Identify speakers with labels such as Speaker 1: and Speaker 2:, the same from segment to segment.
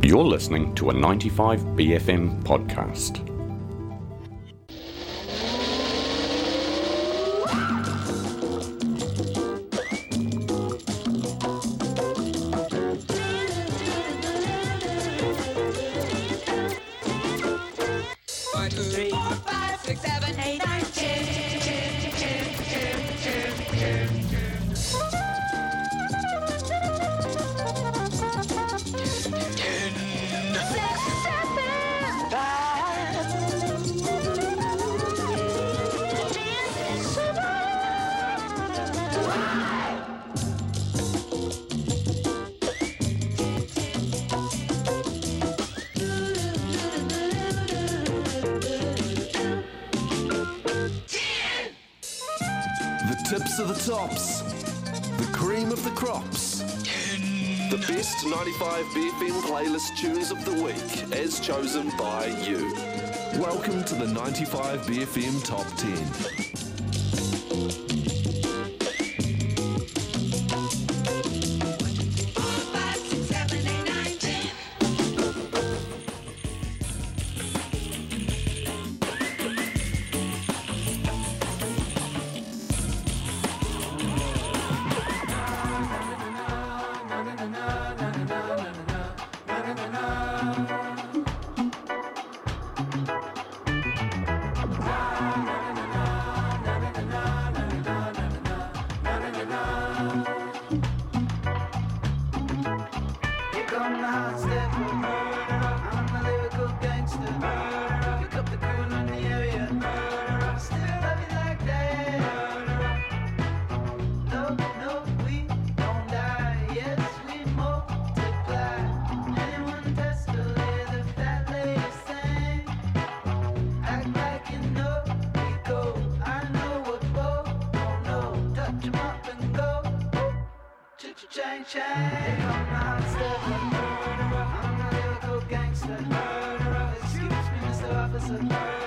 Speaker 1: You're listening to a 95BFM podcast.
Speaker 2: chosen by you. Welcome to the 95 BFM Top 10.
Speaker 3: Murderer, I'm a lyrical gangster. Murderer, excuse me, Mr. Officer.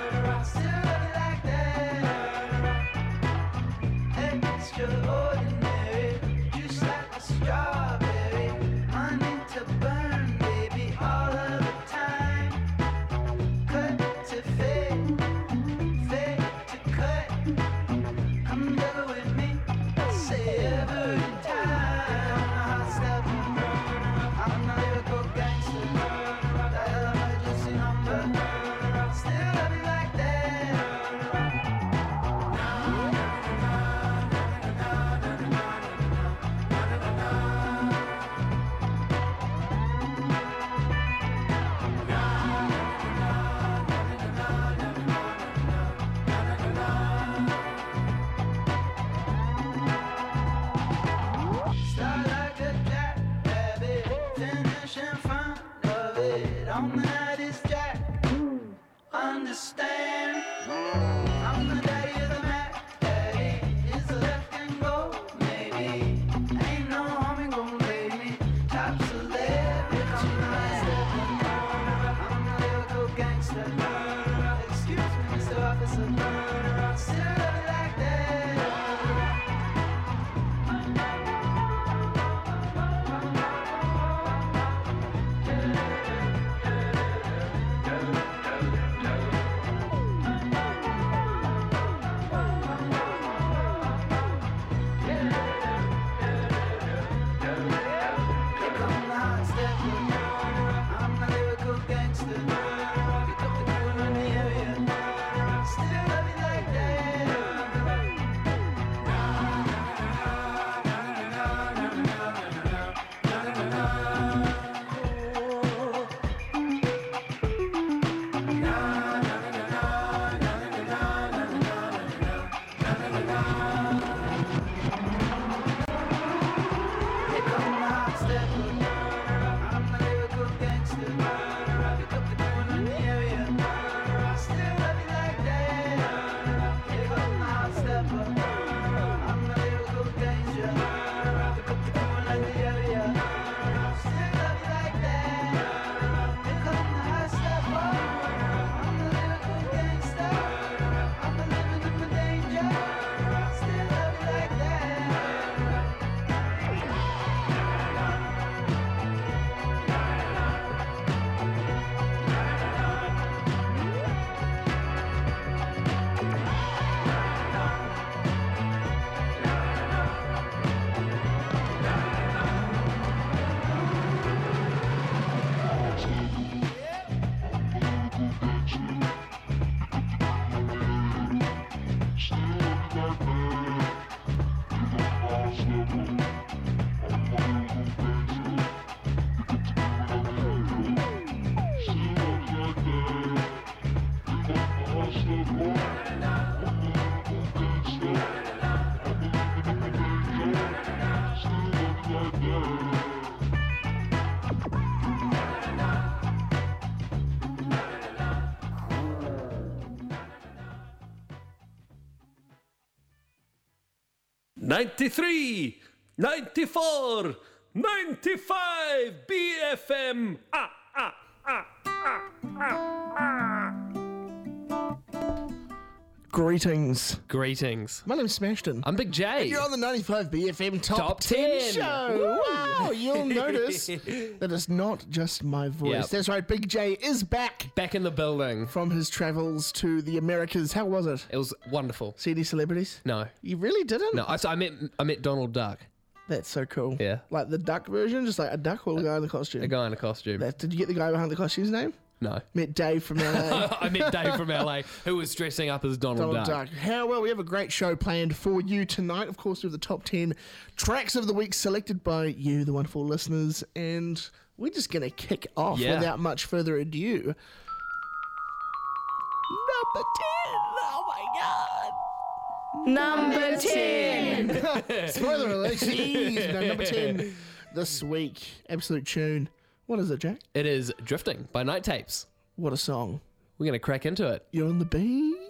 Speaker 4: 93, 94, 95 BFM. Ah,
Speaker 5: Greetings.
Speaker 6: Greetings.
Speaker 5: My name's Smashton.
Speaker 6: I'm Big J.
Speaker 5: You're on the 95 BFM Top,
Speaker 6: Top
Speaker 5: 10,
Speaker 6: 10.
Speaker 5: show. Wow, you'll notice that it's not just my voice.
Speaker 6: Yep.
Speaker 5: That's right, Big J is back
Speaker 6: Back in the building.
Speaker 5: from his travels to the Americas. How was it?
Speaker 6: It was wonderful.
Speaker 5: See any celebrities?
Speaker 6: No.
Speaker 5: You really didn't?
Speaker 6: No, I, so I met I met Donald Duck,
Speaker 5: That's so cool.
Speaker 6: Yeah.
Speaker 5: Like the duck version, just like a duck or a guy in the costume.
Speaker 6: a guy in a costume.
Speaker 5: That, did you get the guy behind the costume's name?
Speaker 6: No.
Speaker 5: Met Dave from LA.
Speaker 6: I met Dave from LA who was dressing up as Donald,
Speaker 5: Donald
Speaker 6: Duck.
Speaker 5: Duck. How well, we have a great show planned for you tonight. Of course, we have the top 10 tracks of the week selected by you, the wonderful listeners. And we're just going to kick off
Speaker 6: Yeah.
Speaker 5: without much further ado. Number 10. Oh my God.
Speaker 7: Number 10.
Speaker 5: Spoiler alert. Jeez. No, number 10 this week. Absolute tune. What is it, Jack?
Speaker 6: It is Drifting by Night Tapes.
Speaker 5: What a song.
Speaker 6: We're going to crack into it.
Speaker 5: You're on the beat.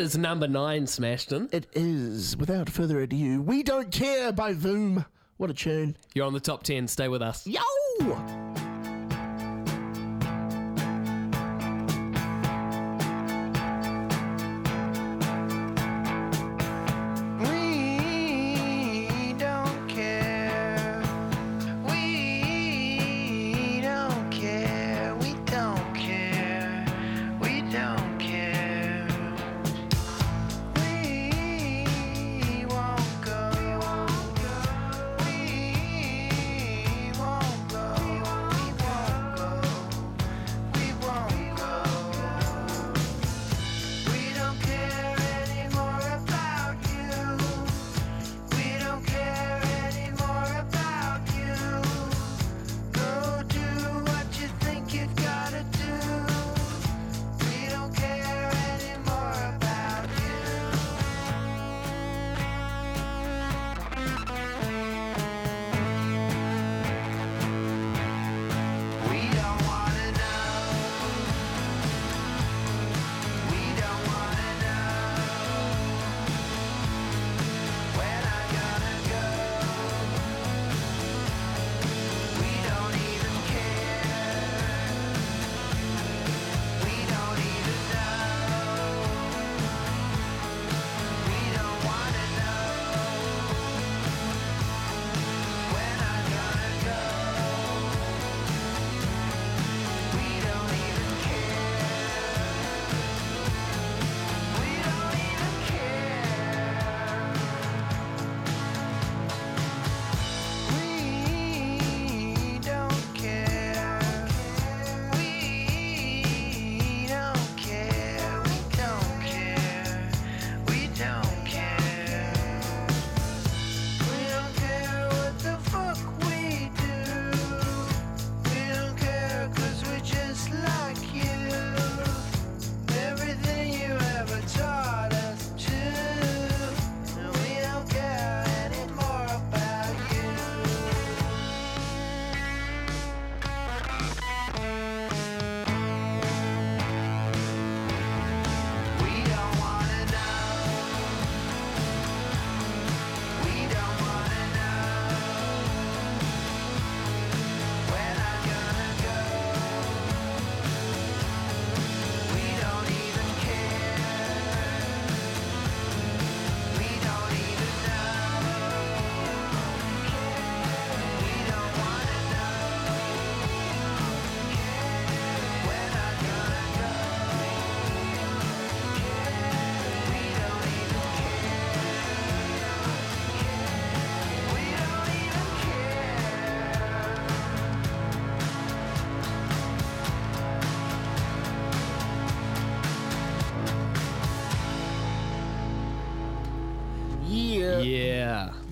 Speaker 8: Is
Speaker 7: number
Speaker 6: nine, Smashton?
Speaker 5: It is, without further ado, We Don't Care by Voom. What a tune.
Speaker 6: You're on the top 10. Stay with us.
Speaker 5: Yo!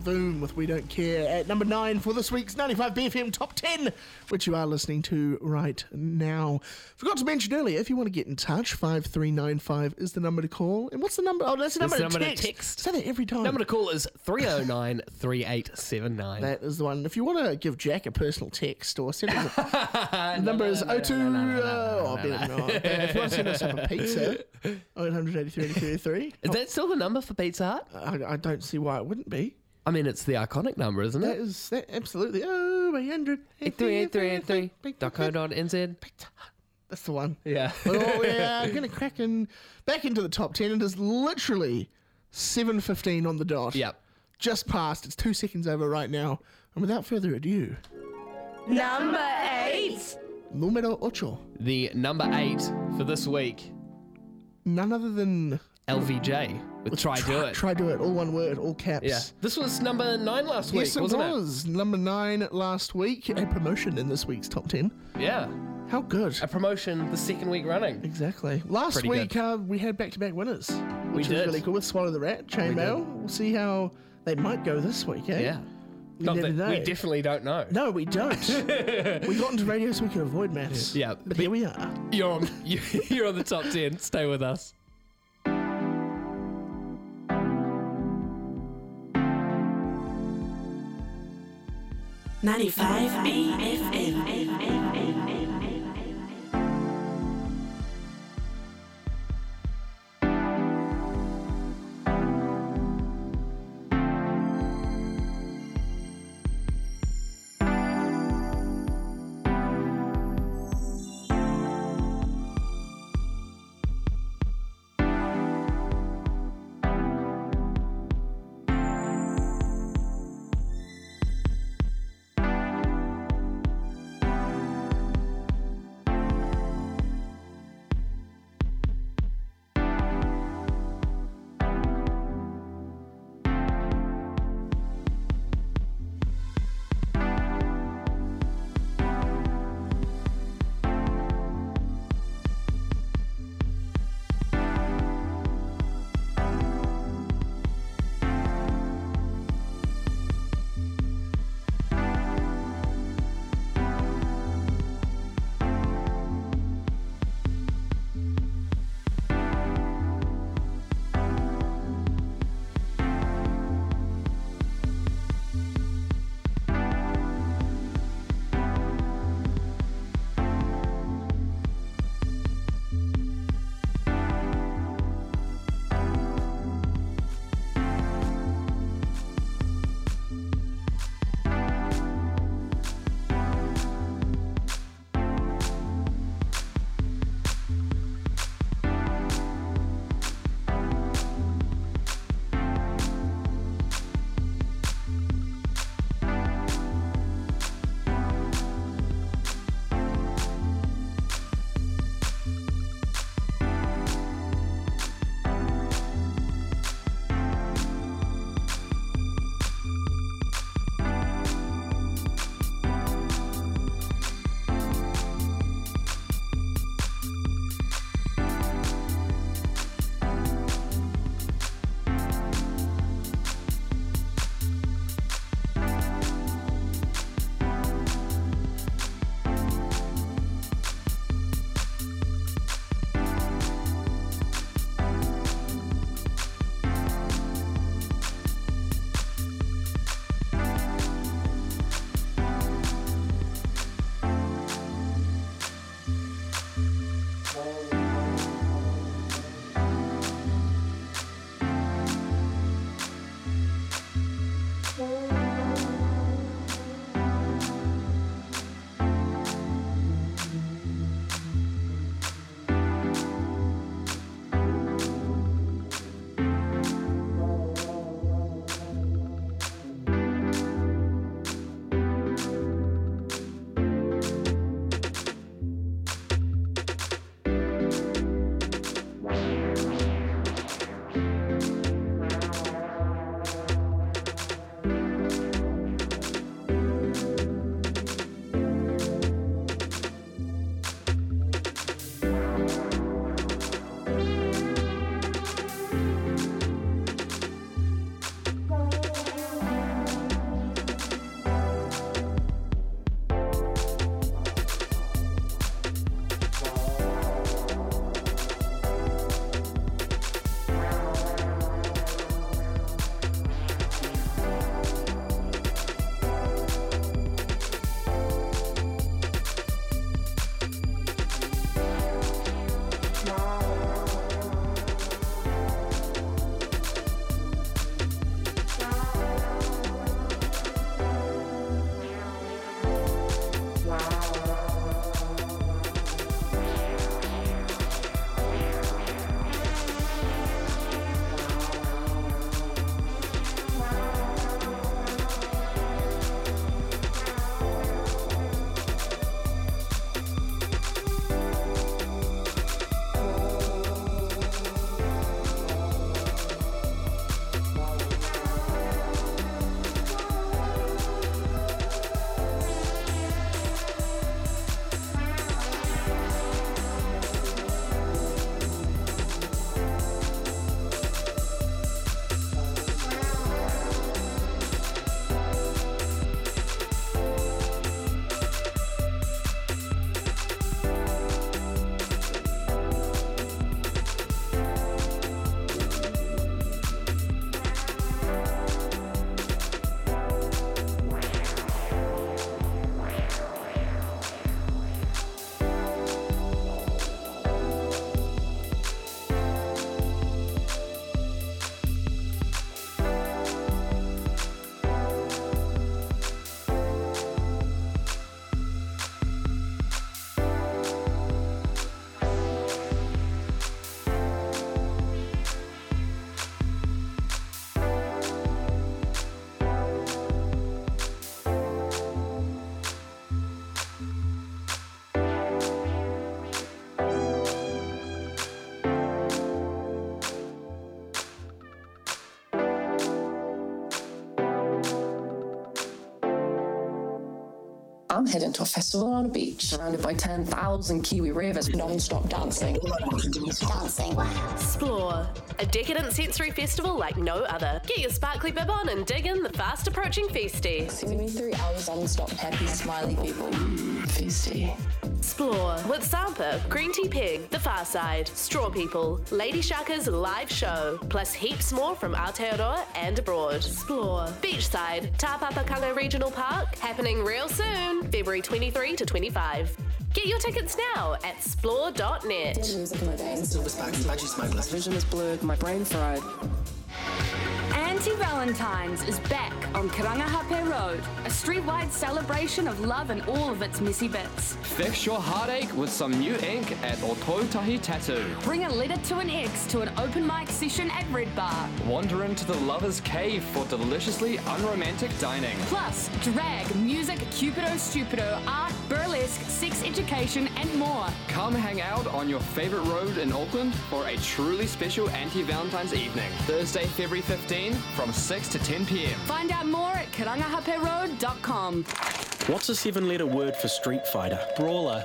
Speaker 7: With We Don't Care at number nine for this week's 95 BFM Top 10, which you are listening to right now. Forgot to mention earlier, if you want to get in touch, 5395 is the number to call. And what's the number? Oh, that's the number,
Speaker 6: That's the
Speaker 7: to,
Speaker 6: number to
Speaker 7: text.
Speaker 6: text.
Speaker 7: Say that every time.
Speaker 6: Number to call is 309 3879.
Speaker 7: That is the one. If you want to give Jack a personal text or send us a, the number is 02. uh, oh, better not. If you want to send us up a pizza, 0800 83 83.
Speaker 6: Is that still the number for Pizza Hut?
Speaker 7: I, I don't see why it wouldn't be.
Speaker 6: I mean, it's the iconic number, isn't
Speaker 7: That
Speaker 6: it?
Speaker 7: is that absolutely. Oh, 800
Speaker 6: 8383.co.nz.
Speaker 7: That's the one.
Speaker 6: Yeah.
Speaker 7: oh yeah, I'm gonna crack in back into the top ten. It is literally seven fifteen on the dot.
Speaker 6: Yep.
Speaker 7: Just past. It's two seconds over right now. And without further ado,
Speaker 9: Number eight.
Speaker 7: numero ocho.
Speaker 6: The number eight for this week,
Speaker 7: None other than
Speaker 6: LVJ with Try Do It.
Speaker 7: Try do it. All one word. All caps.
Speaker 6: Yeah. This was number nine last week,
Speaker 7: Yes, it
Speaker 6: wasn't
Speaker 7: was number nine last week. A promotion in this week's top ten.
Speaker 6: Yeah.
Speaker 7: How good.
Speaker 6: A promotion the second week running.
Speaker 7: Exactly. Last
Speaker 6: Pretty
Speaker 7: week uh, we had back-to-back winners, which was
Speaker 6: did.
Speaker 7: really cool with Swallow the Rat, Chainmail. We'll see how they might go this week. Eh?
Speaker 6: Yeah. That we definitely don't know.
Speaker 7: No, we don't. we got into radio so we could avoid maths.
Speaker 6: Yeah,
Speaker 7: but,
Speaker 6: but-
Speaker 7: here we are.
Speaker 6: You're on, you're on the top 10. Stay with us.
Speaker 10: Ninety-five BFM.
Speaker 11: I'm heading to a festival on a beach surrounded by 10,000 Kiwi ravers non-stop dancing.
Speaker 12: Dancing.
Speaker 13: Splore, a decadent sensory festival like no other. Get your sparkly bib on and dig in the fast approaching feasty.
Speaker 11: 73 hours non-stop happy, smiley people. Feisty.
Speaker 13: Splore with Sampa, Green Tea Peng, The Far Side, Straw People, Lady Shaka's live show, plus heaps more from Aotearoa and abroad. Splore Beachside, Tapapakanga Regional Park, happening real soon, February 23 to 25. Get your tickets now at splore.net.
Speaker 11: Music in my veins. Silver sparks, budgie smokeless. Vision is blurred, my brain fried.
Speaker 14: Valentine's is back on Karangahape Road, a streetwide celebration of love and all of its messy bits.
Speaker 15: Fix your heartache with some new ink at Ototahi Tattoo.
Speaker 14: Bring a letter to an ex to an open mic session at Red Bar.
Speaker 15: Wander into the Lover's Cave for deliciously unromantic dining.
Speaker 14: Plus, drag, music, Cupido Stupido, art, burlesque, sex education, and more.
Speaker 15: Come hang out on your favorite road in Auckland for a truly special anti Valentine's evening. Thursday, February 15 from 6 to 10 pm.
Speaker 14: Find out more at karangahaperoad.com.
Speaker 16: What's a seven letter word for Street Fighter? Brawler.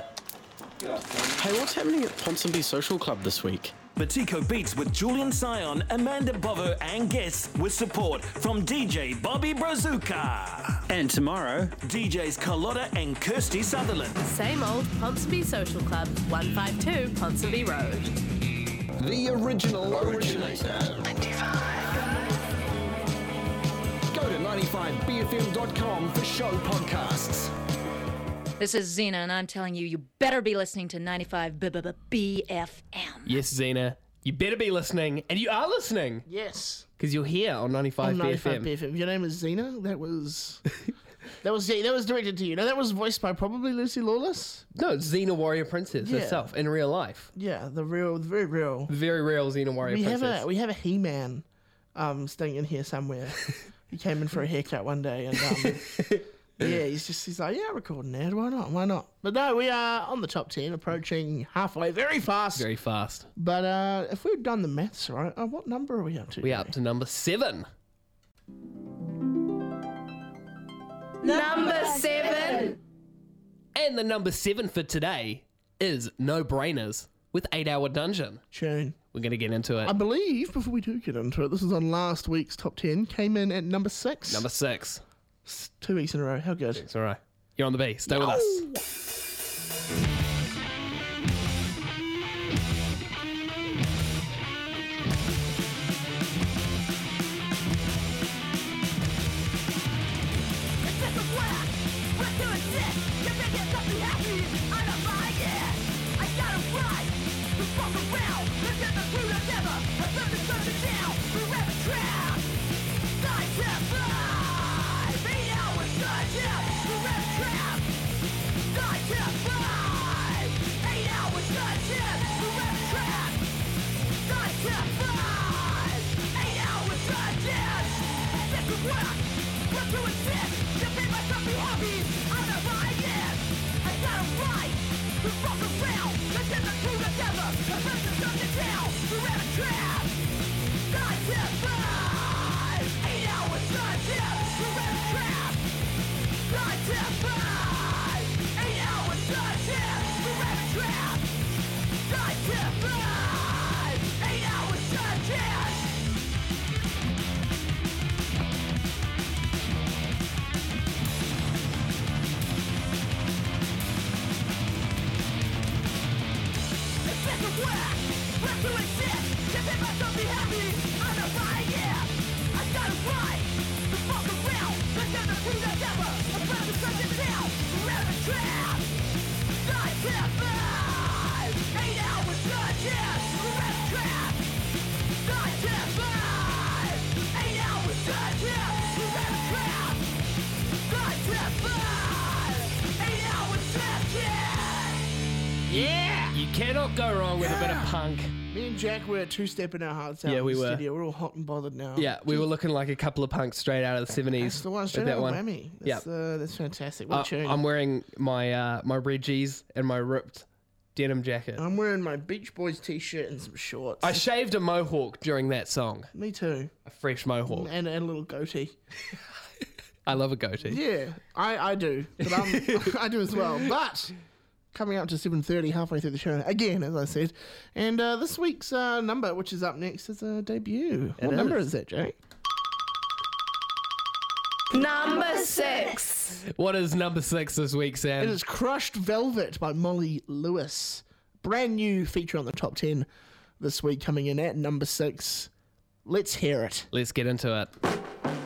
Speaker 16: Hey, what's happening at Ponsonby Social Club this week?
Speaker 17: Batico Beats with Julian Sion, Amanda Bovo, and guests with support from DJ Bobby Brazuca.
Speaker 16: And tomorrow,
Speaker 17: DJs Carlotta and Kirsty Sutherland.
Speaker 13: Same old Ponsonby Social Club, 152 Ponsonby Road.
Speaker 18: The original originator. Go to 95bfm.com for show podcasts.
Speaker 19: This is Xena, and I'm telling you, you better be listening to 95 BFM.
Speaker 6: Yes, Xena. You better be listening, and you are listening.
Speaker 7: Yes.
Speaker 6: Because you're here on 95
Speaker 7: On 95
Speaker 6: BFM.
Speaker 7: BFM. Your name is Xena. That was that was yeah, that was directed to you. Now that was voiced by probably Lucy Lawless.
Speaker 6: No, it's Xena Warrior Princess
Speaker 7: Yeah.
Speaker 6: herself in real life.
Speaker 7: Yeah, the real, the very real.
Speaker 6: Very real Xena Warrior
Speaker 7: we have
Speaker 6: Princess.
Speaker 7: a we have a He Man, um, staying in here somewhere. he came in for a haircut one day, and um, yeah, he's just he's like, yeah, recording ad. Why not? Why not? But no, we are on the top ten, approaching halfway, very fast.
Speaker 6: Very fast.
Speaker 7: But uh, if we've done the maths right, uh, what number are we up to?
Speaker 6: We are up to number seven.
Speaker 9: Number seven.
Speaker 6: And the number seven for today is No Brainers with Eight Hour Dungeon.
Speaker 7: Tune.
Speaker 6: We're going to get into it.
Speaker 7: I believe before we do get into it, this is on last week's top ten. Came in at number six.
Speaker 6: Number six.
Speaker 7: Two weeks in a row. How good?
Speaker 6: It's all right. You're on the B. Stay with us.
Speaker 7: Yeah. Jack were two stepping our hearts out.
Speaker 6: Yeah,
Speaker 7: in
Speaker 6: we
Speaker 7: the
Speaker 6: were.
Speaker 7: Studio. We're all hot and bothered now.
Speaker 6: Yeah, we were looking like a couple of punks straight out of the 70s.
Speaker 7: That's the one straight
Speaker 6: that
Speaker 7: out
Speaker 6: one.
Speaker 7: of Whammy.
Speaker 6: Yeah.
Speaker 7: That's, uh, that's fantastic. What a
Speaker 6: Uh,
Speaker 7: tune.
Speaker 6: I'm wearing my uh, my red G's and my ripped denim jacket.
Speaker 7: I'm wearing my Beach Boys t-shirt and some shorts.
Speaker 6: I shaved a mohawk during that song.
Speaker 7: Me too.
Speaker 6: A fresh mohawk.
Speaker 7: And, and a little goatee.
Speaker 6: I love a goatee.
Speaker 7: Yeah, I, I do. But I'm, I do as well. But coming up to 7.30, halfway through the show, again, as I said. And uh, this week's uh, number, which is up next, is a debut.
Speaker 6: It
Speaker 7: what number
Speaker 6: is.
Speaker 7: is that, Jake?
Speaker 9: Number six.
Speaker 6: What is number six this week, Sam?
Speaker 7: It is Crushed Velvet by Molly Lewis. Brand new feature on the top 10 this week, coming in at number six. Let's hear it.
Speaker 6: Let's get into it.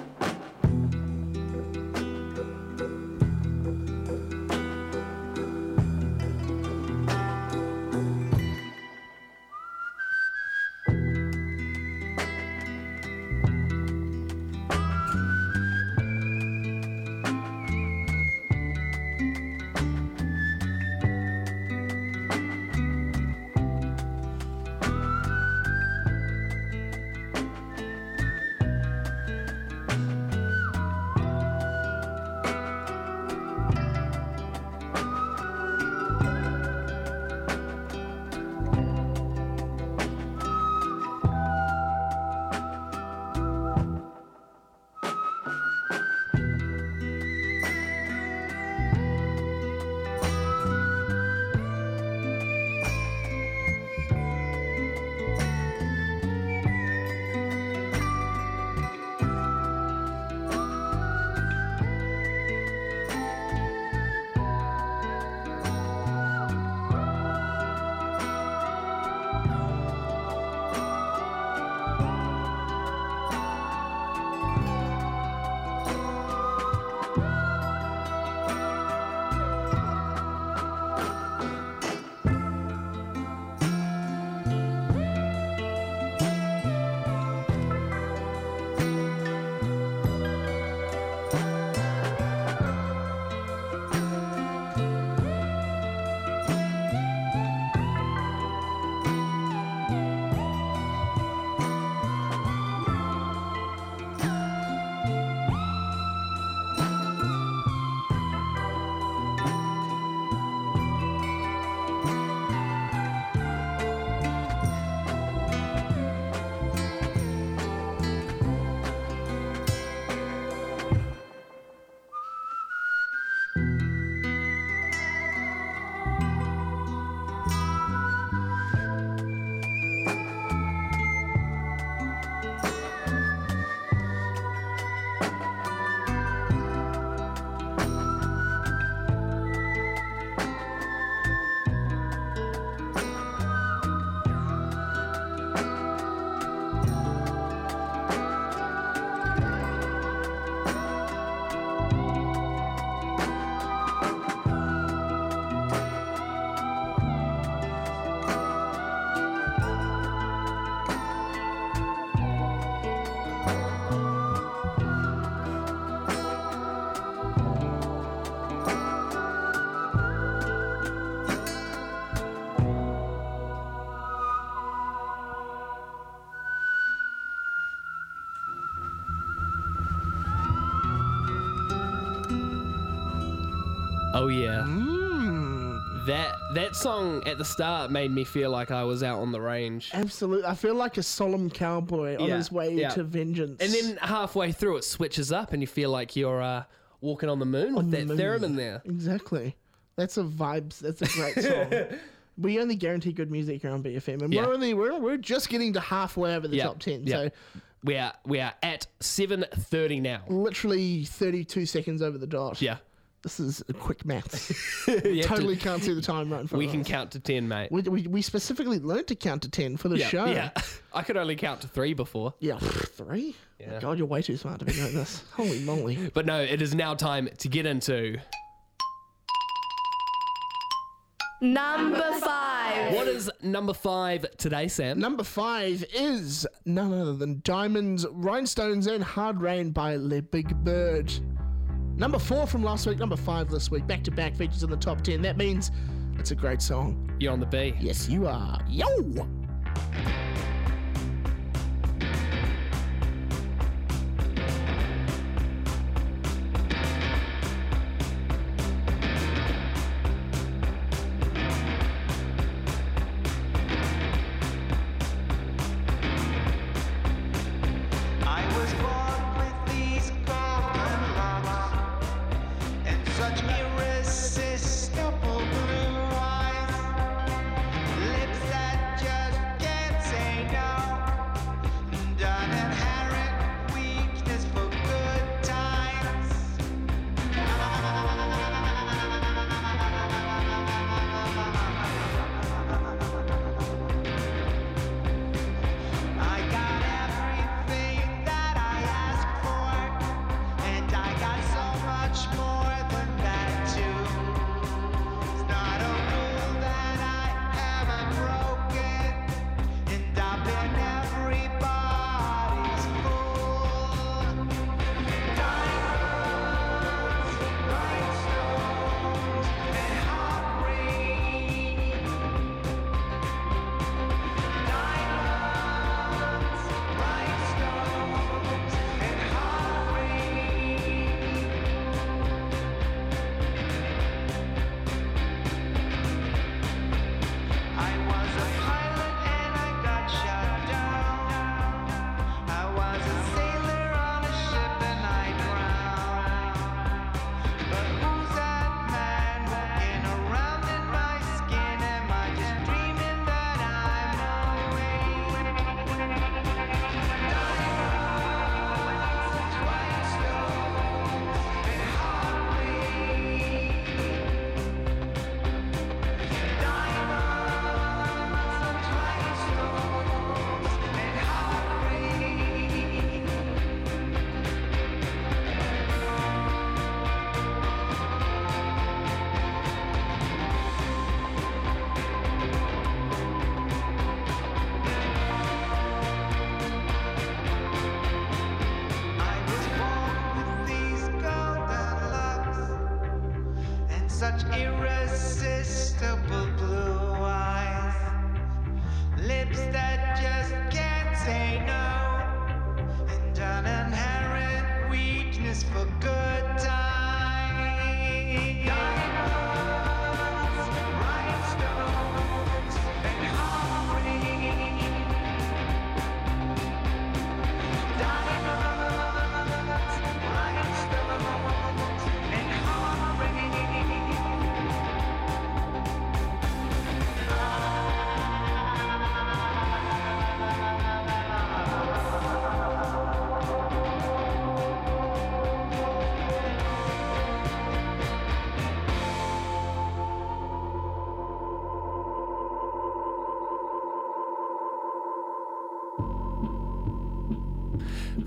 Speaker 6: Oh yeah. That that song at the start made me feel like I was out on the range.
Speaker 7: Absolutely. I feel like a solemn cowboy on
Speaker 6: Yeah,
Speaker 7: his way
Speaker 6: yeah.
Speaker 7: to vengeance.
Speaker 6: And then halfway through it switches up and you feel like you're uh, walking on the moon with
Speaker 7: the
Speaker 6: that
Speaker 7: moon.
Speaker 6: theremin there.
Speaker 7: Exactly. That's a vibes. That's a great song. we only guarantee good music here on BFM, and
Speaker 6: Yeah.
Speaker 7: we're only we're, we're just getting to halfway over the
Speaker 6: Yeah,
Speaker 7: top ten.
Speaker 6: yeah.
Speaker 7: So
Speaker 6: We are we are at seven thirty now.
Speaker 7: literally thirty-two seconds over the dot.
Speaker 6: Yeah.
Speaker 7: This is a quick maths.
Speaker 6: You have to-
Speaker 7: totally can't see the time right in front
Speaker 6: We
Speaker 7: of
Speaker 6: can
Speaker 7: us.
Speaker 6: count to ten, mate.
Speaker 7: We, we, we specifically learned to count to ten for the
Speaker 6: yeah,
Speaker 7: show.
Speaker 6: yeah. I could only count to three before.
Speaker 7: Yeah, three.
Speaker 6: Yeah.
Speaker 7: God, you're way too smart to be doing this. Holy moly!
Speaker 6: But no, it is now time to get into
Speaker 9: Number five.
Speaker 6: what is number five today, Sam?
Speaker 7: Number five is none other than Diamonds, Rhinestones, and Hard Rain by Le Big Bird. Number four from last week, number five this week, back to back features in the top ten. That means it's a great song.
Speaker 6: You're on the B.
Speaker 7: Yes, you are. Yo!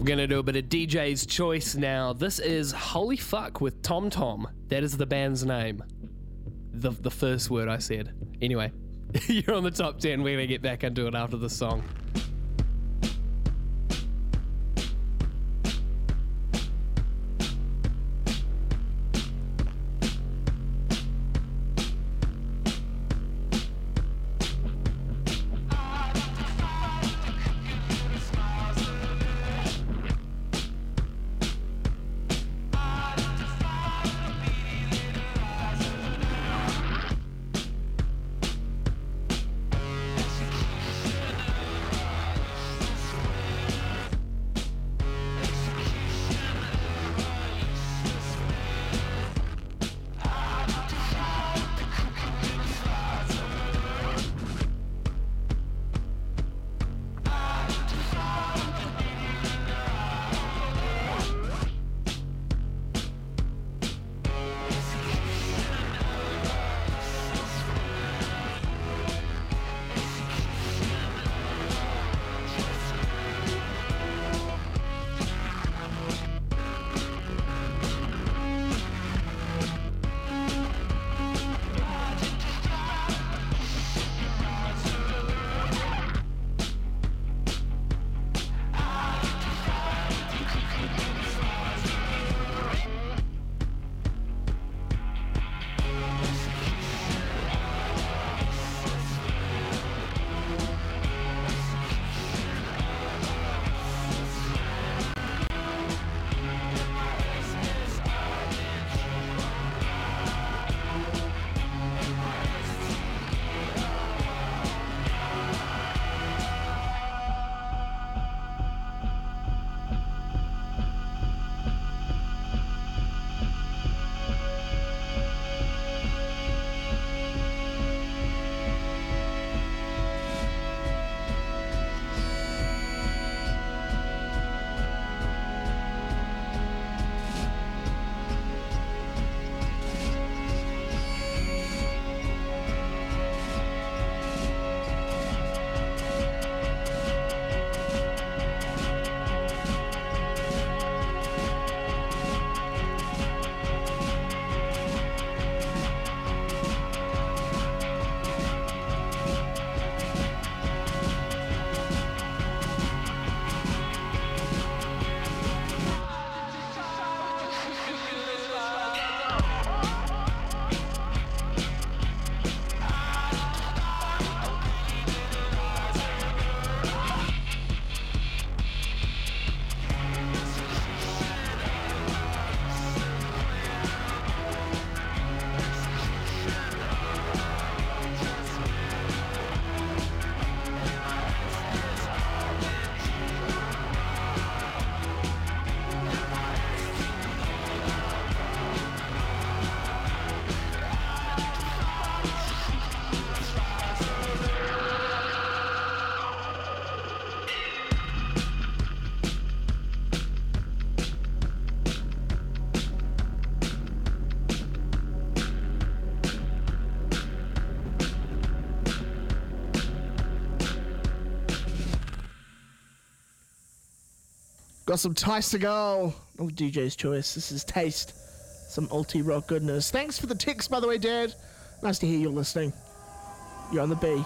Speaker 6: We're gonna do a bit of DJ's choice now. This is Holy Fuck with Tom Tom. That is the band's name. The the first word I said. Anyway, you're on the top ten. We're gonna get back into it after the song.
Speaker 7: Got some Tice to go. Oh, DJ's choice. This is Taste. Some ulti rock goodness. Thanks for the ticks, by the way, Dad. Nice to hear you're listening. You're on the B.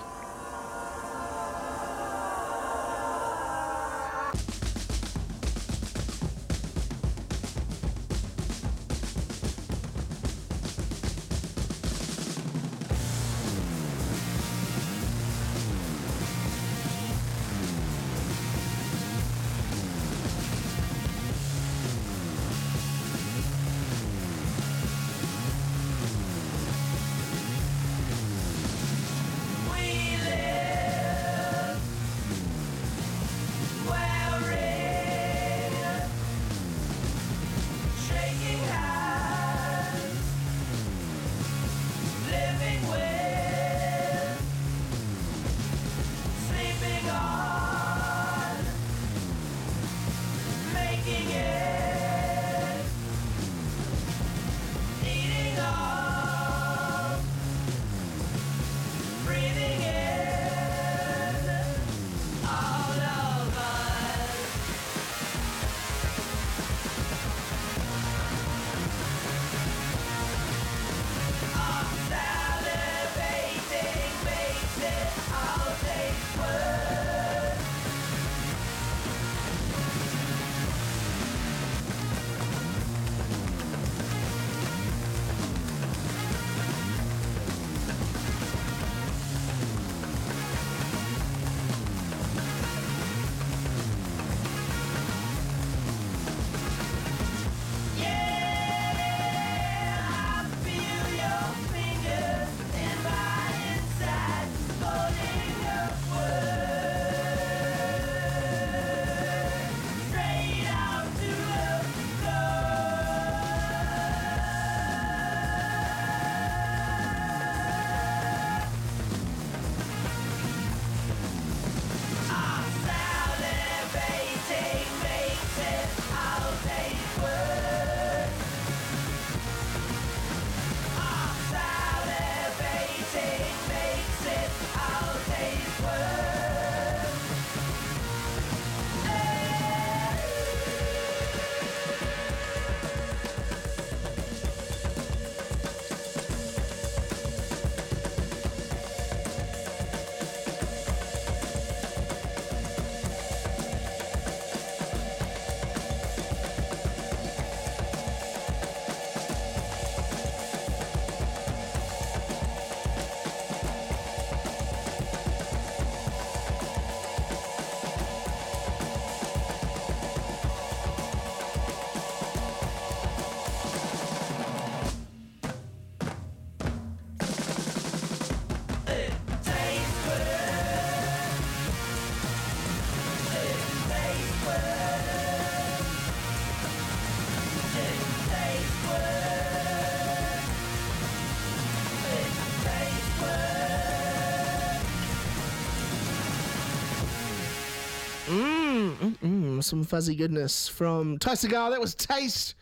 Speaker 7: some some fuzzy goodness from Ty Segall. That was Taste.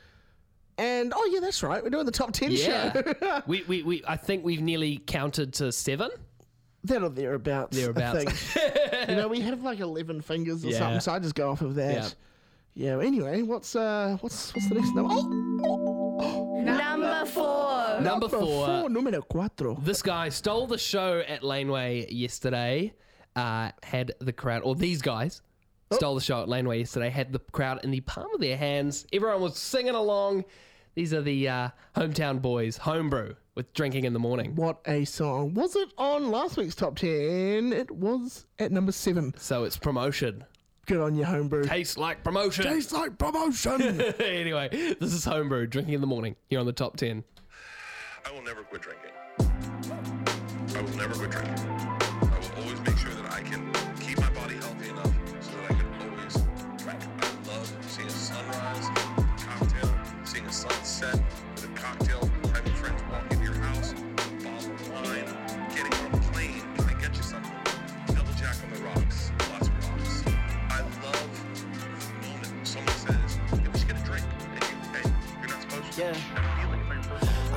Speaker 7: And oh yeah, that's right. We're doing the top ten
Speaker 6: Yeah.
Speaker 7: show.
Speaker 6: we, we, we, I think we've nearly counted to seven.
Speaker 7: that or thereabouts.
Speaker 6: Thereabouts.
Speaker 7: I think. you know, we have like eleven fingers or
Speaker 6: Yeah.
Speaker 7: something, so I just go off of that. Yeah. Anyway, what's uh, what's what's the next number? Oh,
Speaker 9: Number four.
Speaker 6: Number four.
Speaker 7: numero cuatro.
Speaker 6: This guy stole the show at Laneway yesterday. Uh, had the crowd, or these guys stole the show at Laneway yesterday. Had the crowd in the palm of their hands. Everyone was singing along. These are the uh, hometown boys, Home Brew with drinking in the morning.
Speaker 7: What a song! Was it on last week's top ten? It was at number seven.
Speaker 6: So it's promotion.
Speaker 7: Good on you, Home Brew.
Speaker 6: Tastes like promotion.
Speaker 7: Tastes like promotion.
Speaker 6: anyway, this is Home Brew drinking in the morning here on the top ten.
Speaker 20: I will never quit drinking. I will never quit drinking. Sunset with a cocktail, having friends walk into your house, bottle of wine, getting on a plane. Can I get you something? Double jack on the rocks, lots of rocks. I love the moment someone says, hey, get a drink. And you, hey, you're not supposed to.
Speaker 21: Yeah.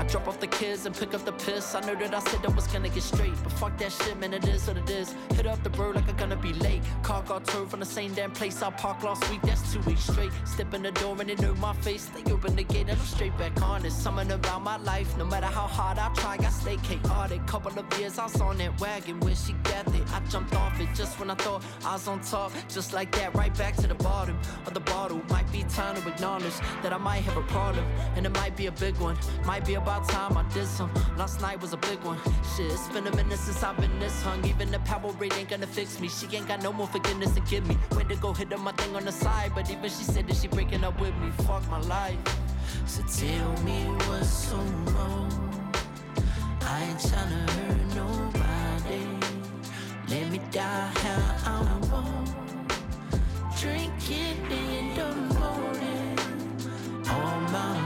Speaker 21: Drop off the kids and pick up the piss. I know that I said I was gonna get straight, but fuck that shit, man. It is what it is. Hit up the bro like I'm gonna be late. Car got towed from the same damn place I parked last week. That's two weeks straight. Step in the door and they know my face. They open the gate and I'm straight back on. There's something about my life. No matter how hard I try, I stay chaotic. Couple of years I was on that wagon where she got it. I jumped off it just when I thought I was on top. Just like that, right back to the bottom of the bottle. Might be time to acknowledge that I might have a problem, and it might be a big one. Might be about time I did some. Last night was a big one. Shit, it's been a minute since I've been this hung. Even the Powerade ain't gonna fix me. She ain't got no more forgiveness to give me. Went to go hit on my thing on the side, but even she said that she breaking up with me. Fuck my life. So tell me what's so wrong. I ain't tryna hurt nobody. Let me die how I want. Drinking in the morning. All my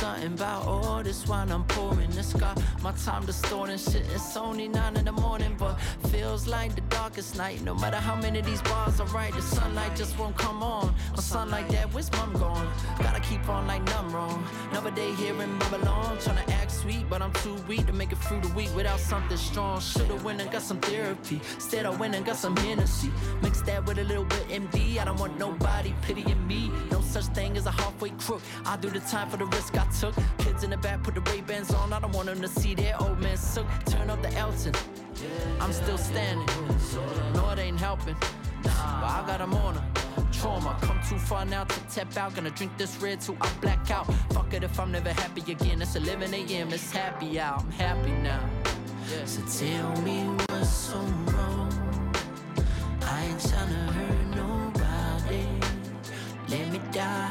Speaker 21: Something about all this wine I'm pouring. It's got my time distorting shit. It's only nine in the morning, but feels like the darkest night. No matter how many of these bars I write, the sunlight just won't come on. On sun like that, where's mom gone? Gotta keep on like numb wrong. Another day here in Babylon, trying to too weak to make it through the week without something strong. Should've went and got some therapy. Instead, I went and got some Hennessy. Mix that with a little bit MD. I don't want nobody pitying me. No such thing as a halfway crook. I do the time for the risk I took. Kids in the back put the Ray Bans on. I don't want them to see their old man sook. Turn up the Elton. I'm still standing. No, it ain't helping. But I got a on. Trauma, come too far now to tap out. Gonna drink this red till I black out. Fuck it if I'm never happy again. It's 11 a.m. It's happy out. I'm happy now. So tell me what's so wrong. I ain't tryna hurt nobody. Let me die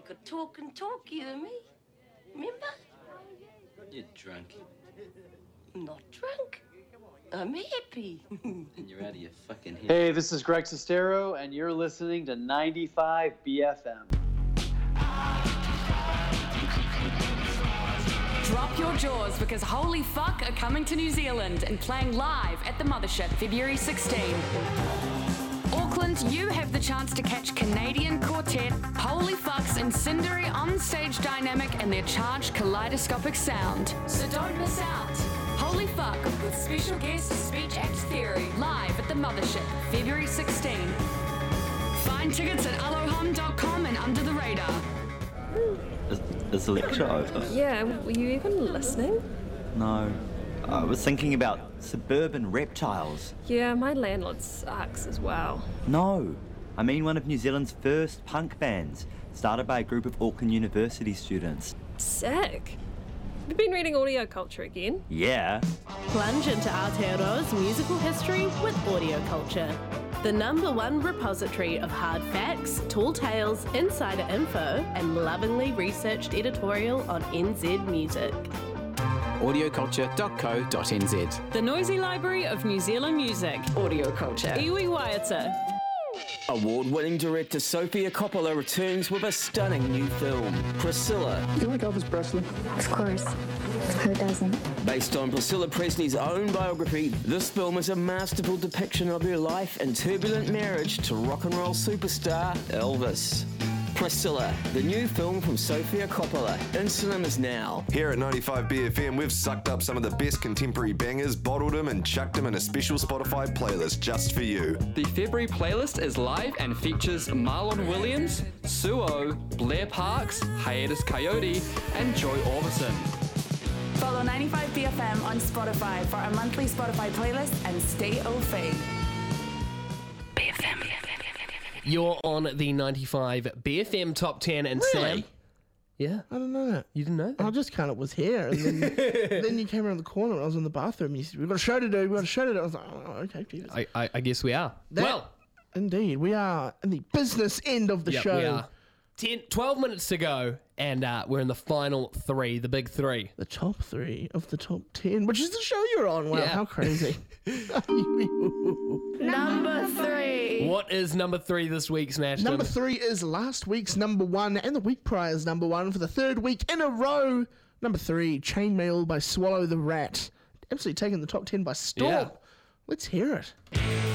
Speaker 22: We could talk and talk, you and me. Remember?
Speaker 23: You're drunk
Speaker 22: I'm not drunk. I'm happy.
Speaker 23: and you're out of your fucking head.
Speaker 24: Hey, this is Greg Sestero, and you're listening to 95 BFM.
Speaker 14: Drop your jaws because Holy Fuck are coming to New Zealand and playing live at the Mothership February 16. Auckland you have the chance to catch Canadian quartet Holy Fucks and Cindery on stage dynamic and their charged kaleidoscopic sound. So don't miss out. Holy Fuck with special guest Speech Act Theory live at the Mothership, February 16. Find tickets at alohom.com and under the radar.
Speaker 25: Is, is the lecture over?
Speaker 26: Yeah, were you even listening?
Speaker 25: No. I was thinking about suburban reptiles.
Speaker 26: Yeah, my landlord sucks as well.
Speaker 25: No. I mean one of New Zealand's first punk bands, started by a group of Auckland University students.
Speaker 26: Sick. Have you been reading audio culture again?
Speaker 25: Yeah.
Speaker 13: Plunge into Aotearoa's musical history with audio culture. The number one repository of hard facts, tall tales, insider info, and lovingly researched editorial on NZ music.
Speaker 27: audioculture.co.nz.
Speaker 28: The Noisy Library of New Zealand Music. Audio culture. Iwi Waiata.
Speaker 27: Award winning director Sofia Coppola returns with a stunning new film, Priscilla.
Speaker 29: Do You like Elvis Presley? Of course. Who doesn't?
Speaker 27: Based on Priscilla Presley's own biography, this film is a masterful depiction of her life and turbulent marriage to rock and roll superstar Elvis. Priscilla, the new film from Sofia Coppola, in cinemas now.
Speaker 30: Here at 95 BFM, we've sucked up some of the best contemporary bangers, bottled them, and chucked them in a special Spotify playlist just for you.
Speaker 15: The February playlist is live and features Marlon Williams, Suo, Blair Parks, Hiatus Kaiyote, and Joy Orbison.
Speaker 31: Follow 95 BFM on Spotify for our monthly Spotify playlist and stay au fait.
Speaker 6: You're on the 95 BFM Top 10 and Sam. Yeah.
Speaker 7: I don't know that.
Speaker 6: You didn't know that?
Speaker 7: I just kind of was here, and then, then you came around the corner when I was in the bathroom. You said, "We've got a show to do. We've got a show to do." I was like, "Oh, okay, Jesus."
Speaker 6: I, I, I guess we are.
Speaker 7: That-
Speaker 6: well,
Speaker 7: indeed, we are in the business end of the
Speaker 6: Yep,
Speaker 7: show.
Speaker 6: we are. 10, 12 minutes to go, and uh, we're in the final three, the big three.
Speaker 7: The top three of the top ten, which is the show you're on. Wow,
Speaker 6: Yeah.
Speaker 7: how crazy!
Speaker 9: Number three.
Speaker 6: What is number three this week, Smash?
Speaker 7: Number three is last week's number one and the week prior's number one for the third week in a row. Number three, Chainmail by Swallow the Rat. Absolutely taking the top ten by storm.
Speaker 6: Yeah.
Speaker 7: Let's hear it.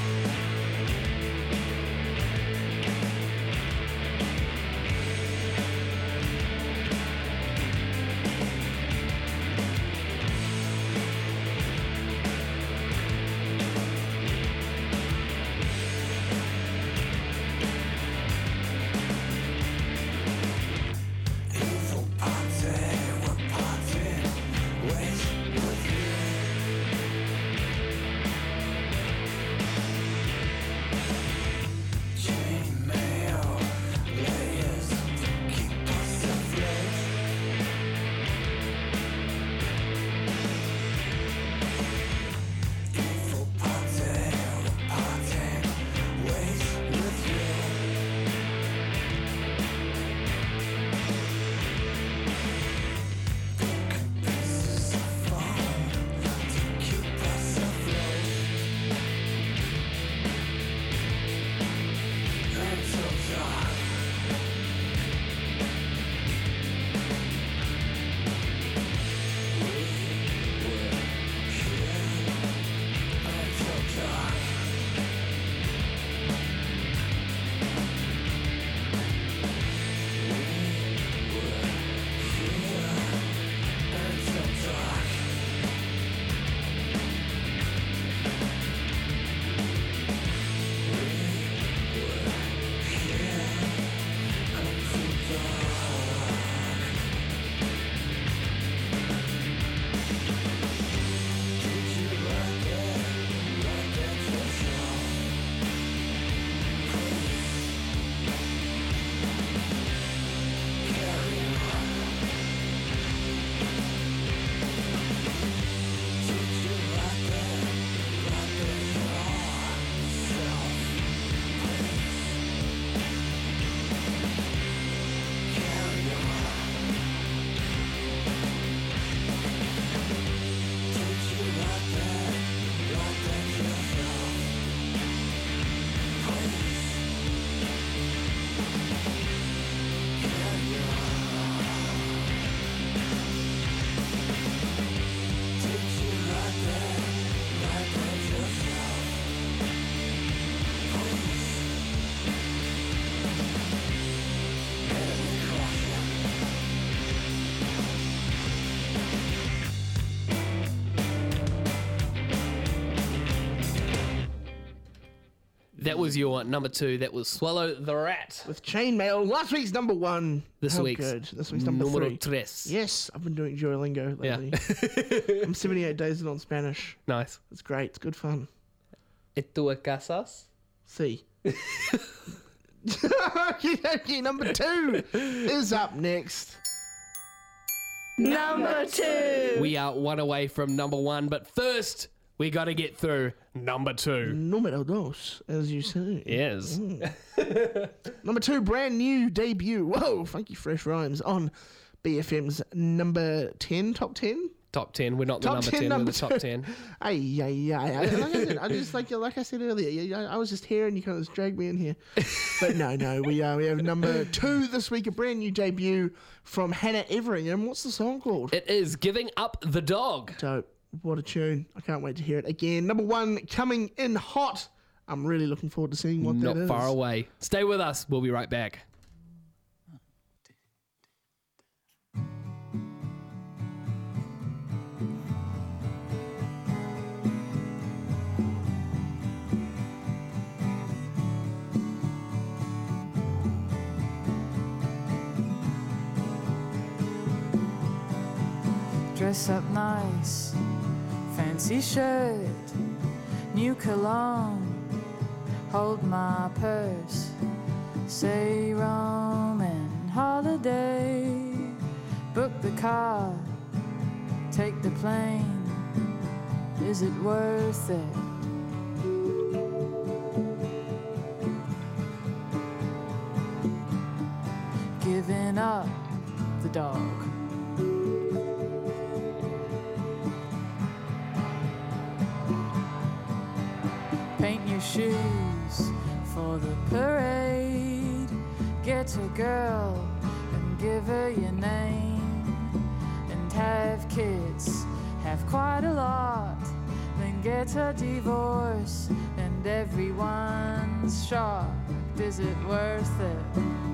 Speaker 6: That was your number two. That was Swallow the Rat.
Speaker 7: With Chainmail, last week's number one.
Speaker 6: This
Speaker 7: How
Speaker 6: week's
Speaker 7: good. This week's number
Speaker 6: numero
Speaker 7: three.
Speaker 6: tres.
Speaker 7: Yes, I've been doing Duolingo lately. Yeah. I'm 78 days in on Spanish.
Speaker 6: Nice.
Speaker 7: It's great. It's good fun.
Speaker 6: ¿Y tú casas?
Speaker 7: See. okay, okay, number two is up next.
Speaker 9: Number two.
Speaker 6: We are one away from number one, but first we got to get through number two.
Speaker 7: Numero dos, as you say.
Speaker 6: Yes.
Speaker 7: Number two, brand new debut. Whoa, funky fresh rhymes on BFM's number 10, top 10.
Speaker 6: Top 10. We're not the
Speaker 7: Top
Speaker 6: number
Speaker 7: 10,
Speaker 6: 10,
Speaker 7: number
Speaker 6: we're the top 10.
Speaker 7: Ay, ay, ay. ay. Like I said, I just like like I said earlier, I I was just here and you kind of just dragged me in here. But no, no, we uh, we have number two this week, a brand new debut from Hannah Everingham. What's the song called?
Speaker 6: It is Giving Up the Dog.
Speaker 7: Dope. What a tune. I can't wait to hear it again. Number one coming in hot. I'm really looking forward to seeing what
Speaker 6: Not
Speaker 7: that is.
Speaker 6: far away. Stay with us. We'll be right back.
Speaker 32: Dress up nice, fancy shirt, new cologne. Hold my purse, say Roman holiday. Book the car, take the plane. Is it worth it? Giving up the dog. Shoes for the parade. Get a girl and give her your name. And have kids, have quite a lot. Then get a divorce, and everyone's shocked. Is it worth it?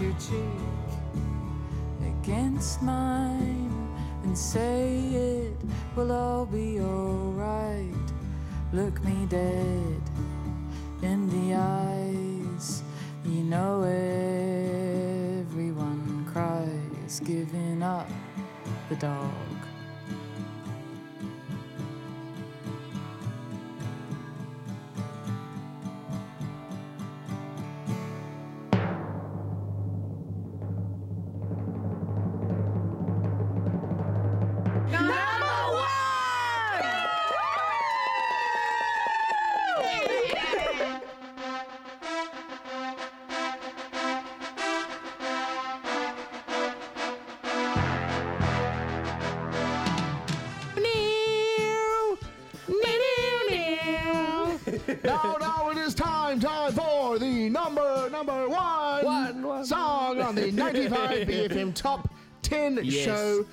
Speaker 32: Your cheek against mine and say it will all be alright. Look me dead in the eyes. You know everyone cries, giving up the dog.
Speaker 7: 10
Speaker 3: Yes.
Speaker 7: show.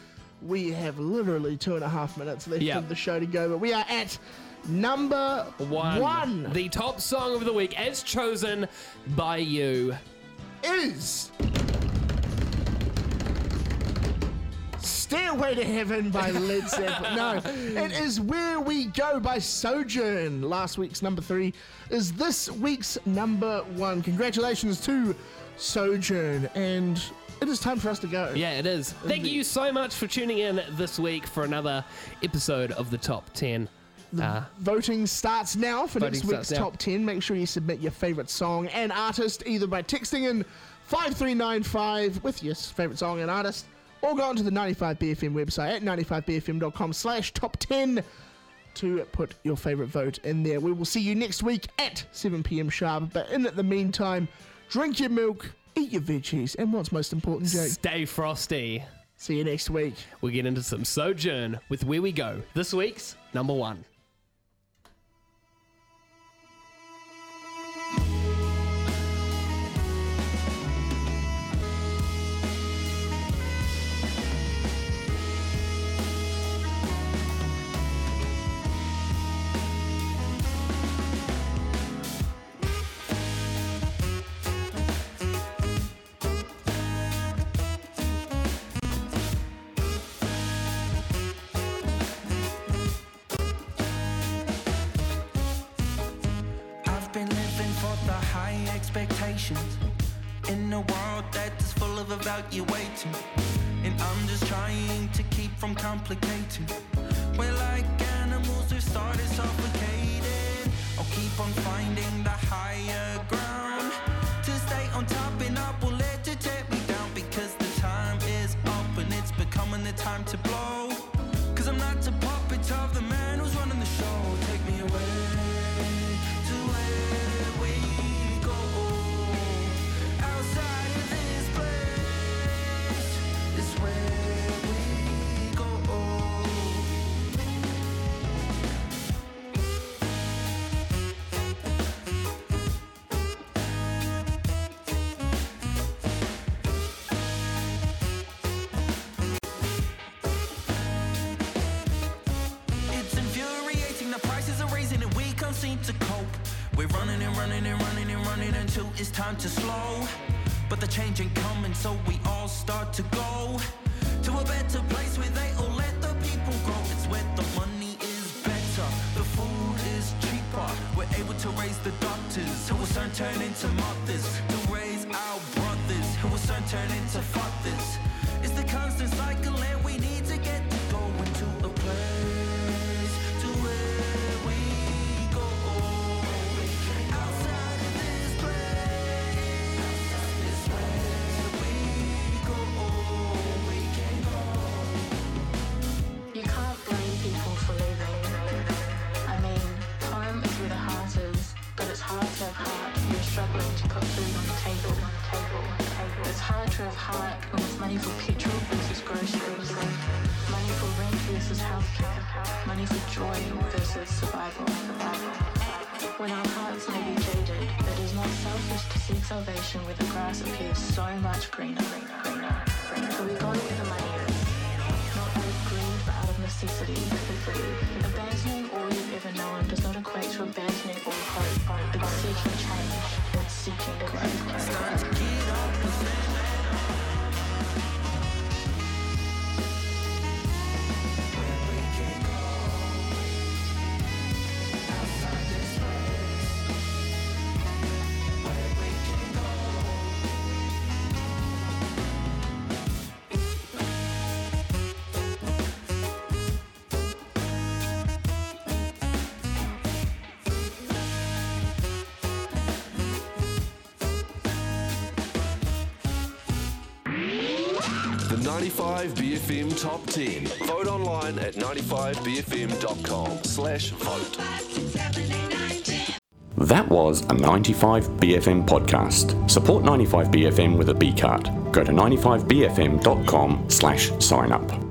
Speaker 7: We have literally two and a half minutes left
Speaker 3: Yep.
Speaker 7: of the show to go, but we are at number
Speaker 3: One.
Speaker 7: one
Speaker 3: The top song of the week, as chosen by you.
Speaker 7: is Stairway to Heaven by Led Zeppelin. no, it is Where We Go by Sojourn. Last week's number three is this week's number one. Congratulations to Sojourn, and it is time for us to go.
Speaker 3: Yeah, it is. Thank you so much for tuning in this week for another episode of the top 10. Uh,
Speaker 7: Voting starts now for next week's top 10. Make sure you submit your favourite song and artist either by texting in 5395 with your favourite song and artist or go onto the 95BFM website at 95BFM.com slash top 10 to put your favourite vote in there. We will see you next week at 7pm sharp. But in the meantime, drink your milk, eat your veggies, and what's most important, Jake?
Speaker 3: stay frosty.
Speaker 7: See you next week.
Speaker 3: We get into some Sojourn with Where We Go. This week's number one.
Speaker 33: Able to raise the doctors. Who will soon turn into mothers, to raise our brothers. Who will soon turn into fathers.
Speaker 29: Hard heart when money for petrol versus groceries, money for rent versus healthcare, money for joy versus survival. When our hearts may be jaded, it is not selfish to seek salvation where the grass appears so much greener. So we go where the money is not out of greed, but out of necessity. For free Abandoning all you've ever known does not equate to abandoning all hope. It's seeking change. It's seeking growth.
Speaker 30: 95 BFM Top 10. Vote online at 95bfm.com slash vote.
Speaker 34: That was a 95 BFM podcast. Support 95 BFM with a B card. Go to 95bfm.com slash sign up.